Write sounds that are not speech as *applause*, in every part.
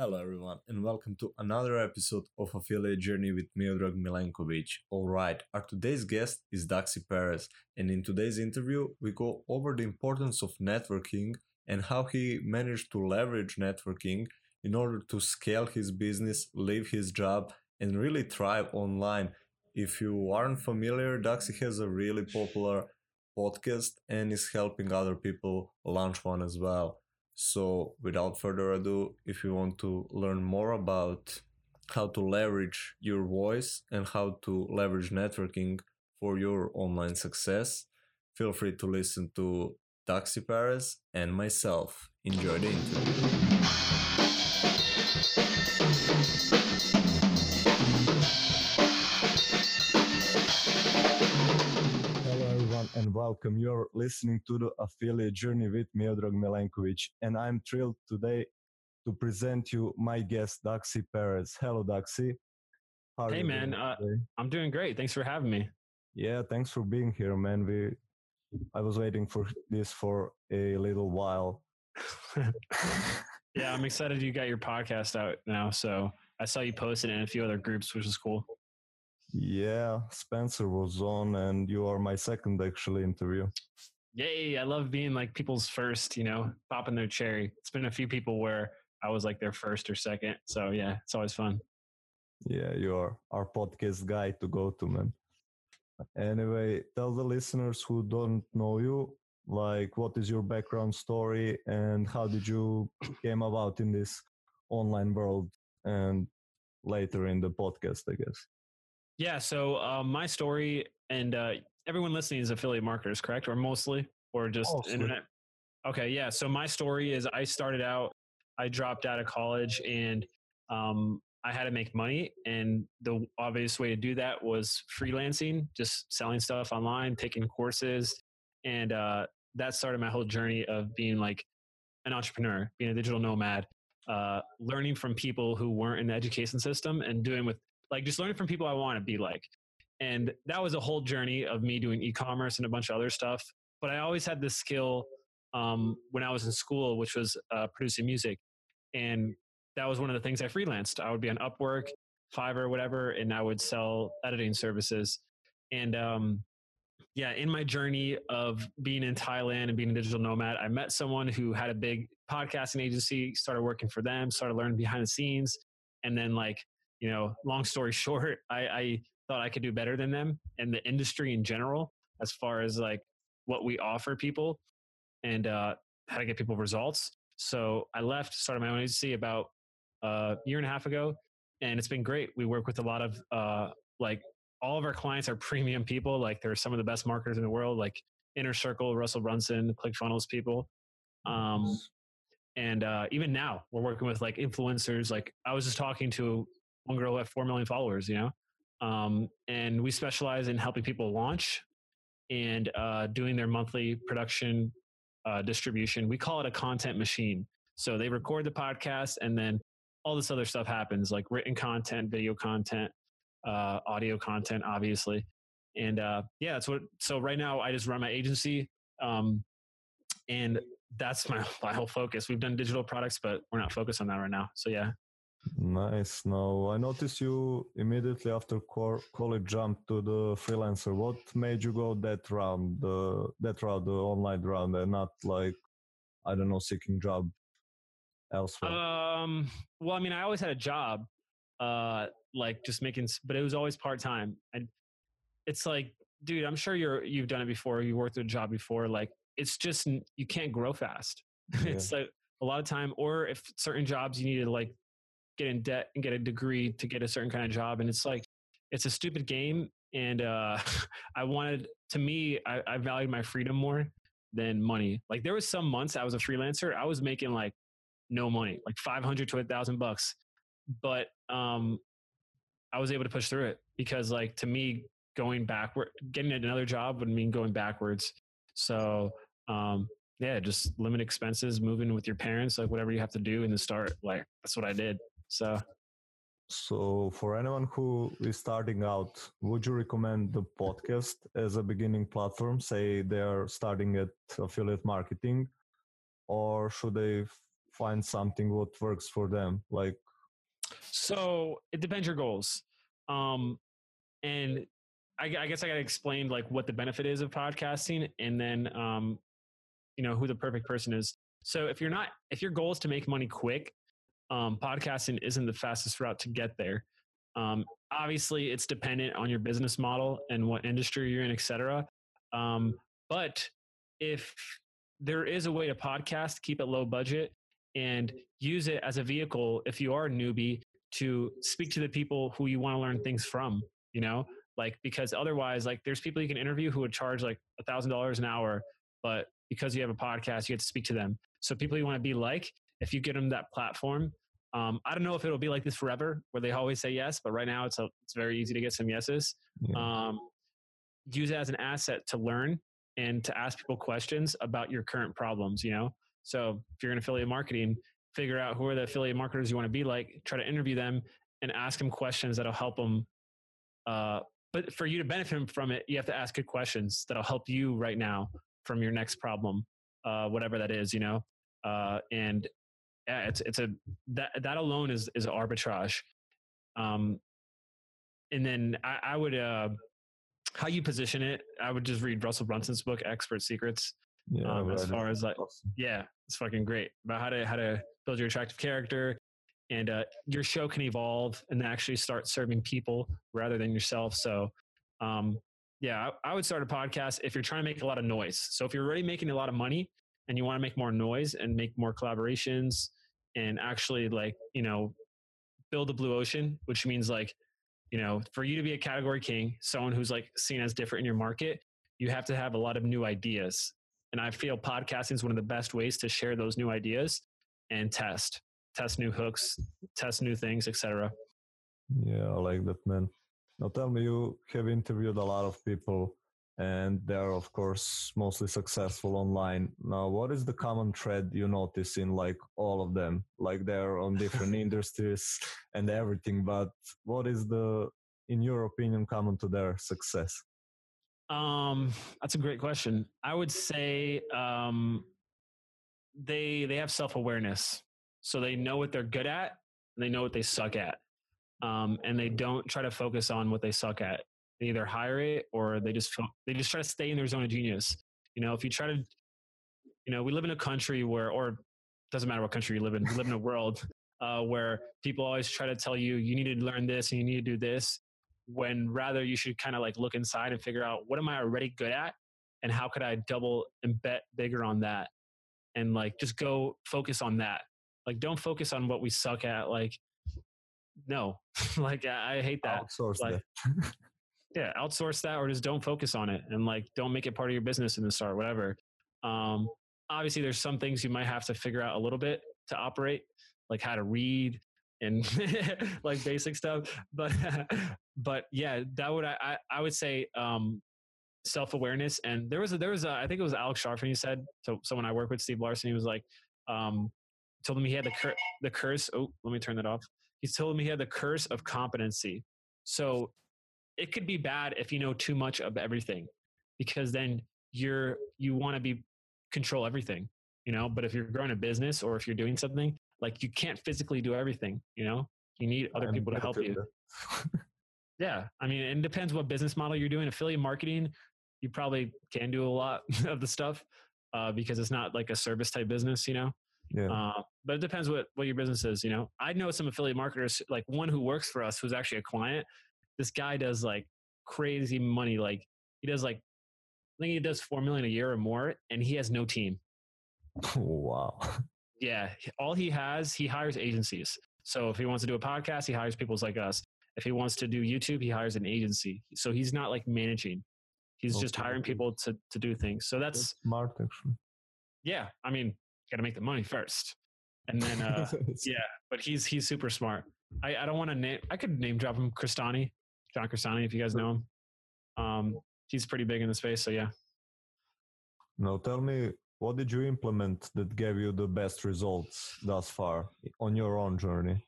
Hello, everyone, and welcome to another episode of Affiliate Journey with Miodrag Milenkovic. All right, our today's guest is Daxi Perez, and in today's interview, we go over the importance of networking and how he managed to leverage networking in order to scale his business, leave his job, and really thrive online. If you aren't familiar, Daxi has a really popular podcast and is helping other people launch one as well. So, without further ado, if you want to learn more about how to leverage your voice and how to leverage networking for your online success, feel free to listen to Daxi Perez and myself. Enjoy the interview. Welcome. You're listening to the affiliate journey with Miodrag Milenkovic, and I'm thrilled today to present you my guest, Daxi Perez. Hello, Daxi. Hey, man. Uh, I'm doing great. Thanks for having me. Yeah, thanks for being here, man. We, I was waiting for this for a little while. *laughs* yeah, I'm excited you got your podcast out now. So I saw you posted in a few other groups, which is cool. Yeah, Spencer was on, and you are my second actually interview. Yay! I love being like people's first. You know, popping their cherry. It's been a few people where I was like their first or second. So yeah, it's always fun. Yeah, you are our podcast guy to go to, man. Anyway, tell the listeners who don't know you, like what is your background story and how did you *coughs* came about in this online world and later in the podcast, I guess. Yeah. So uh, my story and uh, everyone listening is affiliate marketers, correct? Or mostly, or just mostly. internet? Okay. Yeah. So my story is I started out, I dropped out of college and um, I had to make money. And the obvious way to do that was freelancing, just selling stuff online, taking courses. And uh, that started my whole journey of being like an entrepreneur, being a digital nomad, uh, learning from people who weren't in the education system and doing with like just learning from people I want to be like. And that was a whole journey of me doing e-commerce and a bunch of other stuff. But I always had this skill um, when I was in school, which was uh, producing music. And that was one of the things I freelanced. I would be on Upwork, Fiverr, whatever, and I would sell editing services. And um, yeah, in my journey of being in Thailand and being a digital nomad, I met someone who had a big podcasting agency, started working for them, started learning behind the scenes. And then, like, you know, long story *laughs* short, I, I thought I could do better than them and the industry in general, as far as like what we offer people and uh, how to get people results. So I left, started my own agency about a year and a half ago, and it's been great. We work with a lot of uh, like all of our clients are *laughs* premium people. Like they're some of the best marketers in the world, like Inner Circle, Russell Brunson, ClickFunnels people. Um, and uh, even now, we're working with like influencers. Like I was just talking to one girl who had 4 million followers, you know? Um, and we specialize in helping people launch and uh, doing their monthly production uh, distribution. We call it a content machine. So they record the podcast and then all this other stuff happens like written content, video content, uh, audio content, obviously. And uh, yeah, that's what. So right now, I just run my agency, um, and that's my *laughs* my whole focus. We've done digital products, but we're not focused on that right now. So yeah, Nice. Now, I noticed you immediately after college jumped to the freelancer. What made you go that round, the that route, the online round, and not like I don't know, seeking job elsewhere? Um. Well, I mean, I always had a job, uh, like just making, but it was always part time. And it's like, dude, I'm sure you're you've done it before. You worked a job before. Like, it's just you can't grow fast. *laughs* Yeah. it's like a lot of time, or if certain jobs you need to like get in debt and get a degree to get a certain kind of job. And it's like, it's a stupid game. And uh, *laughs* I wanted, to me, I, I valued my freedom more than money. Like there was some months I was a freelancer, I was making like no money, like 500 to a thousand bucks. But um, I was able to push through it because like to me, going backward, getting another job would mean going backwards. So um, yeah, just limit expenses, moving with your parents, like whatever you have to do in the start. Like that's what I did. So, so for anyone who is starting out, would you recommend the podcast as a beginning platform? Say they are starting at affiliate marketing, or should they find something what works for them? Like, so it depends your goals. Um, and I, I guess I got to explain like what the benefit is of podcasting, and then um, you know who the perfect person is. So if you're not, if your goal is to make money quick, um, podcasting isn't the fastest route to get there. Um, obviously, it's dependent on your business model and what industry you're in, et cetera. Um, but if there is a way to podcast, keep it low budget, and use it as a vehicle if you are a newbie to speak to the people who you want to learn things from, you know, like because otherwise, like there's people you can interview who would charge like a thousand dollars an hour, but because you have a podcast, you get to speak to them. So people you want to be like, if you get them that platform, um, I don't know if it'll be like this forever, where they always say yes, but right now it's a, it's very easy to get some yeses. Yeah. Um, use it as an asset to learn and to ask people questions about your current problems. You know, so if you're in affiliate marketing, figure out who are the affiliate marketers you want to be like. Try to interview them and ask them questions that'll help them. Uh, but for you to benefit from it, you have to ask good questions that'll help you right now from your next problem, uh, whatever that is. You know, uh, and yeah, it's it's a that that alone is is arbitrage. Um, and then I, I would uh, how you position it. I would just read Russell Brunson's book, Expert Secrets. Yeah, um, as far as like, yeah, it's fucking great about how to how to build your attractive character, and uh, your show can evolve and actually start serving people rather than yourself. So, um, yeah, I, I would start a podcast if you're trying to make a lot of noise. So if you're already making a lot of money and you want to make more noise and make more collaborations and actually like you know build a blue ocean which means like you know for you to be a category king someone who's like seen as different in your market you have to have a lot of new ideas. And i feel podcasting is one of the best ways to share those new ideas and test test new hooks test new things etc yeah i like that man. Now tell me you have interviewed a lot of people and they're of course mostly successful online. Now what is the common thread you notice in like all of them? Like they're on different *laughs* industries and everything but what is the in your opinion common to their success? Um that's a great question. I would say um they they have self-awareness. So they know what they're good at and they know what they suck at. Um, and they don't try to focus on what they suck at they either hire it or they just they just try to stay in their zone of genius. You know, if you try to, you know, we live in a country where, or doesn't matter what country you live in, we live in a world *laughs* uh, where people always try to tell you you need to learn this and you need to do this, when rather you should kind of like look inside and figure out what am I already good at and how could I double and bet bigger on that, and like just go focus on that. Like, don't focus on what we suck at. Like, no, *laughs* like I, I hate that. Outsource like, that. *laughs* yeah outsource that or just don't focus on it and like don't make it part of your business in the start whatever. Um obviously there's some things you might have to figure out a little bit to operate like how to read and *laughs* like basic stuff but *laughs* but yeah that would i i would say um self-awareness and there was a there was a i think it was Alex Charfen he said so someone i work with steve larsen he was like um told him he had the cur- the curse oh let me turn that off. He told him he had the curse of competency. So it could be bad if you know too much of everything because then you're you want to be control everything you know? But if you're growing a business or if you're doing something like you can't physically do everything you know? You need other I'm people to help you. *laughs* yeah i mean it depends what business model you're doing. Affiliate marketing you probably can do a lot *laughs* of the stuff uh, because it's not like a service type business you know? Yeah. Uh, but it depends what what your business is you know? I know some affiliate marketers like one who works for us who's actually a client this guy does like crazy money. Like he does like I think he does four million a year or more, and he has no team. *laughs* Wow. *laughs* Yeah, all he has, he hires agencies. So if he wants to do a podcast, he hires people like us. If he wants to do YouTube, he hires an agency. So he's not like managing. He's okay. just hiring people to to do things. So that's, that's smart actually. Yeah, I mean, got to make the money first, and then *laughs* uh, yeah. But he's he's super smart. I, I don't want to name. I could name drop him, Crestani. John Crestani, if you guys know him. Um, he's pretty big in the space, so yeah. Now tell me, what did you implement that gave you the best results thus far on your own journey?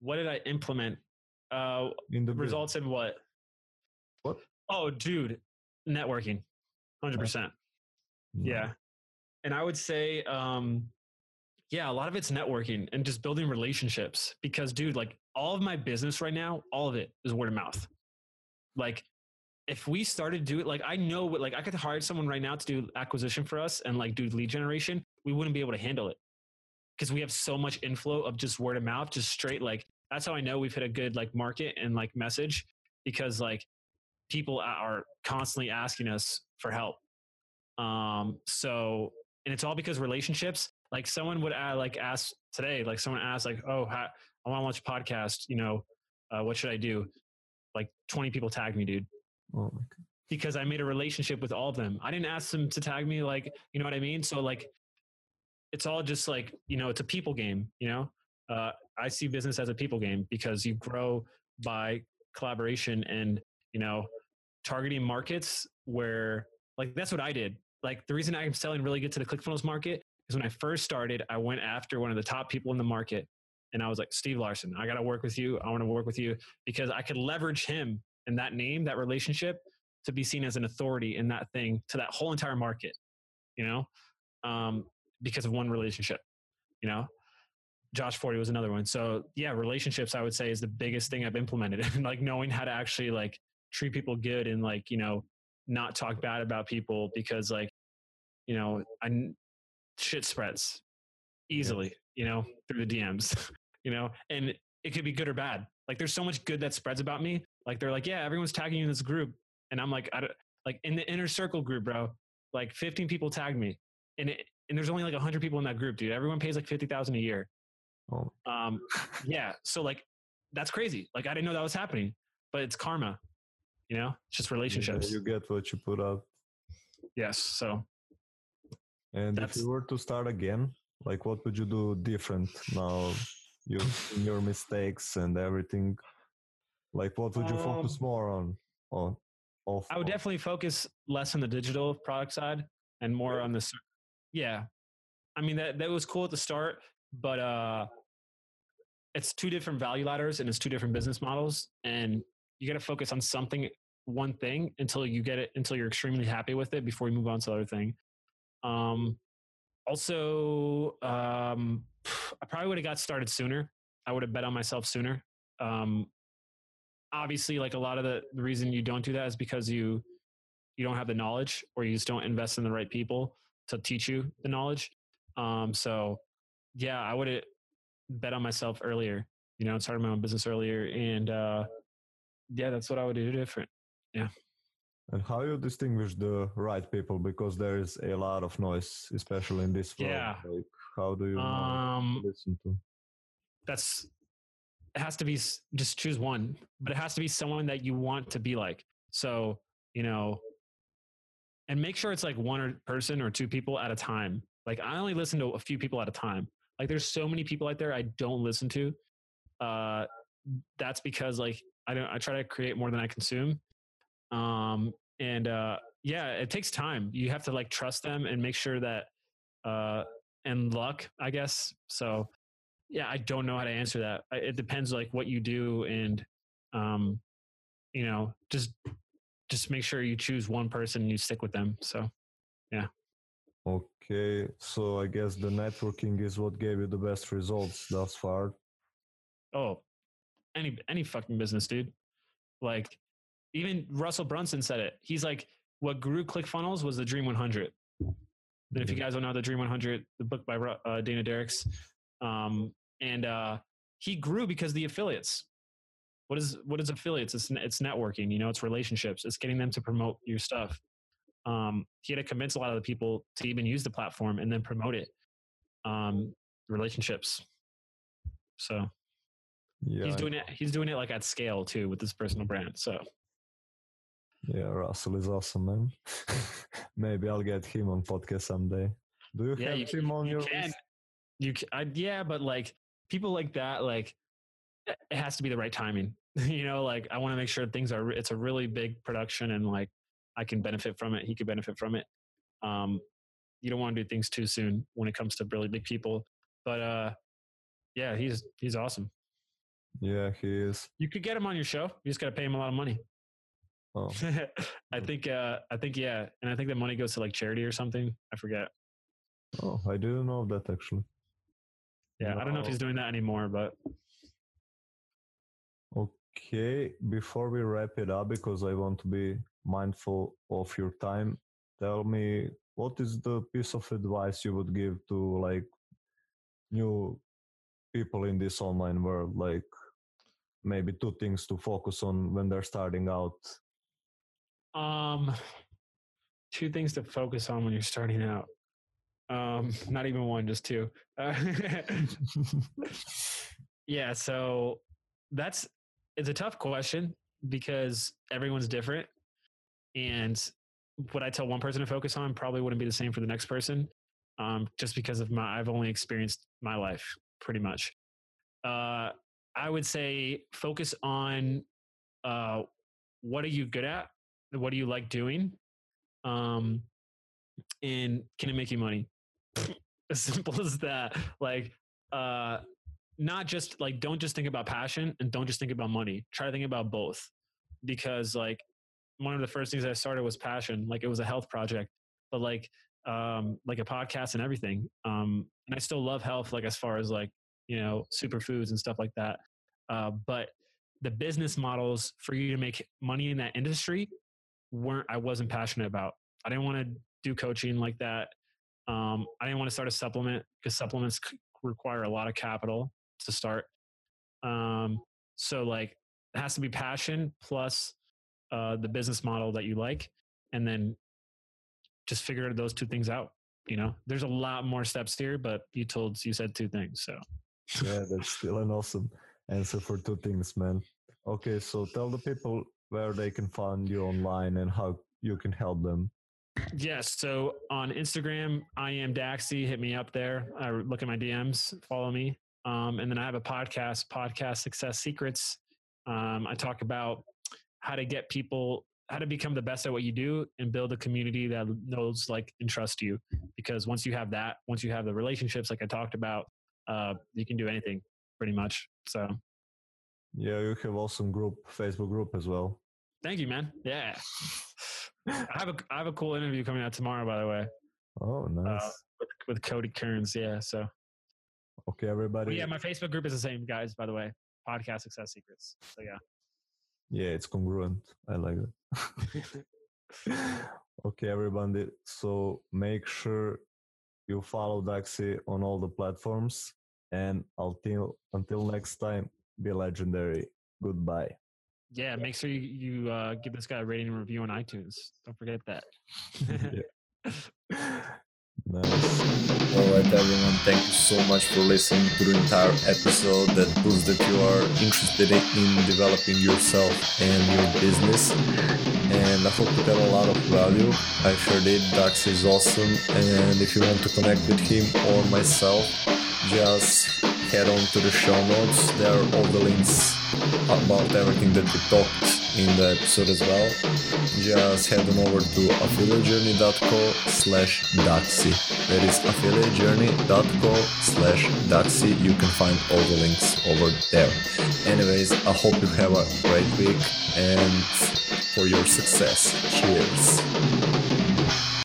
What did I implement? Uh, in the results in what? What? Oh, dude, networking, hundred percent. Yeah, and I would say um, yeah, a lot of it's networking and just building relationships because dude, like all of my business right now, all of it is word of mouth. Like if we started to do it, like I know what, like I could hire someone right now to do acquisition for us and like do lead generation, we wouldn't be able to handle it because we have so much inflow of just word of mouth, just straight like that's how I know we've hit a good like market and like message because like people are constantly asking us for help. Um, so and it's all because relationships. Like someone would add, like ask today, like someone asked, like, "Oh, I want to launch a podcast. You know, uh, what should I do?" Like twenty people tagged me, dude. Oh my God. because I made a relationship with all of them. I didn't ask them to tag me, like, you know what I mean? So like, it's all just like, you know, it's a people game. You know, uh, I see business as a people game because you grow by collaboration and you know targeting markets where like that's what I did. Like the reason I'm selling really good to the ClickFunnels market is when I first started, I went after one of the top people in the market and I was like, Steve Larsen, I got to work with you. I want to work with you because I could leverage him and that name, that relationship to be seen as an authority in that thing to that whole entire market, you know, um, because of one relationship, you know. Josh Forti was another one. So yeah, relationships I would say is the biggest thing I've implemented. and *laughs* like knowing how to actually like treat people good and like you know not talk bad about people because like you know I shit spreads easily you know through the DMs *laughs* you know and it could be good or bad. Like there's so much good that spreads about me. Like they're like yeah everyone's tagging you in this group. And I'm like I don't, like in the inner circle group bro like 15 people tagged me and it, and there's only like 100 people in that group dude. Everyone pays like 50,000 a year. Oh. um *laughs* yeah so like that's crazy. Like I didn't know that was happening but it's karma you know? It's just relationships. you get what you put out yes so and if you were to start again like what would you do different now you *laughs* your mistakes and everything like what would you um, focus more on on off i would on? definitely focus less on the digital product side and more yeah. on the yeah i mean that that was cool at the start but uh it's two different value ladders and it's two different business models and you got to focus on something one thing until you get it until you're extremely happy with it before you move on to the other thing um also um *sighs* i probably would have got started sooner. I would have bet on myself sooner. Um obviously like a lot of the, the reason you don't do that is because you you don't have the knowledge or you just don't invest in the right people to teach you the knowledge. Um so yeah i would have bet on myself earlier you know started my own business earlier and uh yeah that's what i would do different. Yeah. And how you distinguish the right people because there is a lot of noise, especially in this world. Yeah. Like, how do you um, listen to? That's it has to be just choose one, but it has to be someone that you want to be like. So you know, and make sure it's like one person or two people at a time. Like I only listen to a few people at a time. Like there's so many people out there I don't listen to. Uh, that's because like I don't. I try to create more than I consume um, and uh, yeah, it takes time. You have to like trust them and make sure that, uh, and luck, I guess. So yeah, I don't know how to answer that. It depends like what you do and, um, you know, just just make sure you choose one person and you stick with them. So, yeah. Okay, so I guess the networking is what gave you the best results thus far. Oh, any any fucking business, dude. Like even Russell Brunson said it. He's like, what grew ClickFunnels was the Dream 100. And if you guys don't know the Dream 100, the book by uh, Dana Derricks, um, and uh, he grew because the affiliates. What is what is affiliates? It's it's networking. You know, it's relationships. It's getting them to promote your stuff. Um, he had to convince a lot of the people to even use the platform and then promote it. Um, relationships. So yeah, he's doing it. He's doing it like at scale too with his personal brand. So yeah, Russell is awesome, man. *laughs* Maybe I'll get him on podcast someday. Do you yeah, have you, him on you your can. list? You can, I, yeah, but like people like that, like it has to be the right timing. *laughs* you know, like I want to make sure things are. It's a really big production, and like I can benefit from it. He could benefit from it. Um, you don't want to do things too soon when it comes to really big people. But uh, yeah, he's he's awesome. Yeah, he is. You could get him on your show. You just got to pay him a lot of money. Oh. *laughs* I think uh I think yeah, and I think the money goes to like charity or something. I forget. Oh, I didn't know that actually. Yeah, no. I don't know if he's doing that anymore, but okay. Before we wrap it up, because I want to be mindful of your time, tell me what is the piece of advice you would give to like new people in this online world like maybe two things to focus on when they're starting out um two things to focus on when you're starting out. Um not even one just two. Uh, *laughs* *laughs* yeah so that's it's a tough question because everyone's different and what i tell one person to focus on probably wouldn't be the same for the next person um, just because of my I've only experienced my life pretty much. Uh, I would say focus on uh, what are you good at, what do you like doing, um, and can it make you money? *laughs* as simple as that. Like, uh, not just like don't just think about passion and don't just think about money. Try to think about both, because like one of the first things I started was passion. Like it was a health project, but like um, like a podcast and everything. Um, and I still love health, like as far as like you know superfoods and stuff like that. Uh, but the business models for you to make money in that industry weren't I wasn't passionate about. I didn't want to do coaching like that. Um, I didn't want to start a supplement because supplements require a lot of capital to start. Um, so like it has to be passion plus uh, the business model that you like, and then just figure those two things out. You know, there's a lot more steps here, but you told you said two things, so yeah, that's still an awesome answer for two things, man. Okay, so tell the people where they can find you online and how you can help them. Yes. So on Instagram, I am Daxy. Hit me up there. I look at my DMs, follow me. Um, and then I have a podcast, Podcast Success Secrets. Um, I talk about how to get people how to become the best at what you do and build a community that knows like and trust you because once you have that once you have the relationships like i talked about uh, you can do anything pretty much so yeah you have awesome group facebook group as well thank you man. Yeah. I have a i have a cool interview coming out tomorrow by the way. Oh uh, nice. uh, with, with cody kearns yeah so. Okay everybody. But yeah my facebook group is the same guys by the way. Podcast success secrets. So yeah. Yeah it's congruent. I like it. *laughs* Okay everybody. So make sure you follow Daxi on all the platforms and until until next time be legendary. Goodbye yeah make sure you, you uh, give this guy a rating and review on itunes don't forget that *laughs* Nice. Alright everyone, thank you so much for listening to the entire episode that proves that you are interested in developing yourself and your business. And I hope you got a lot of value. I sure did. Dax is awesome. And if you want to connect with him or myself, just head on to the show notes. There are all the links about everything that we talked in the episode as well, just head on over to affiliatejourney.co slash Daxy. That is affiliatejourney.co slash Daxy. You can find all the links over there. Anyways, I hope you have a great week and for your success. Cheers.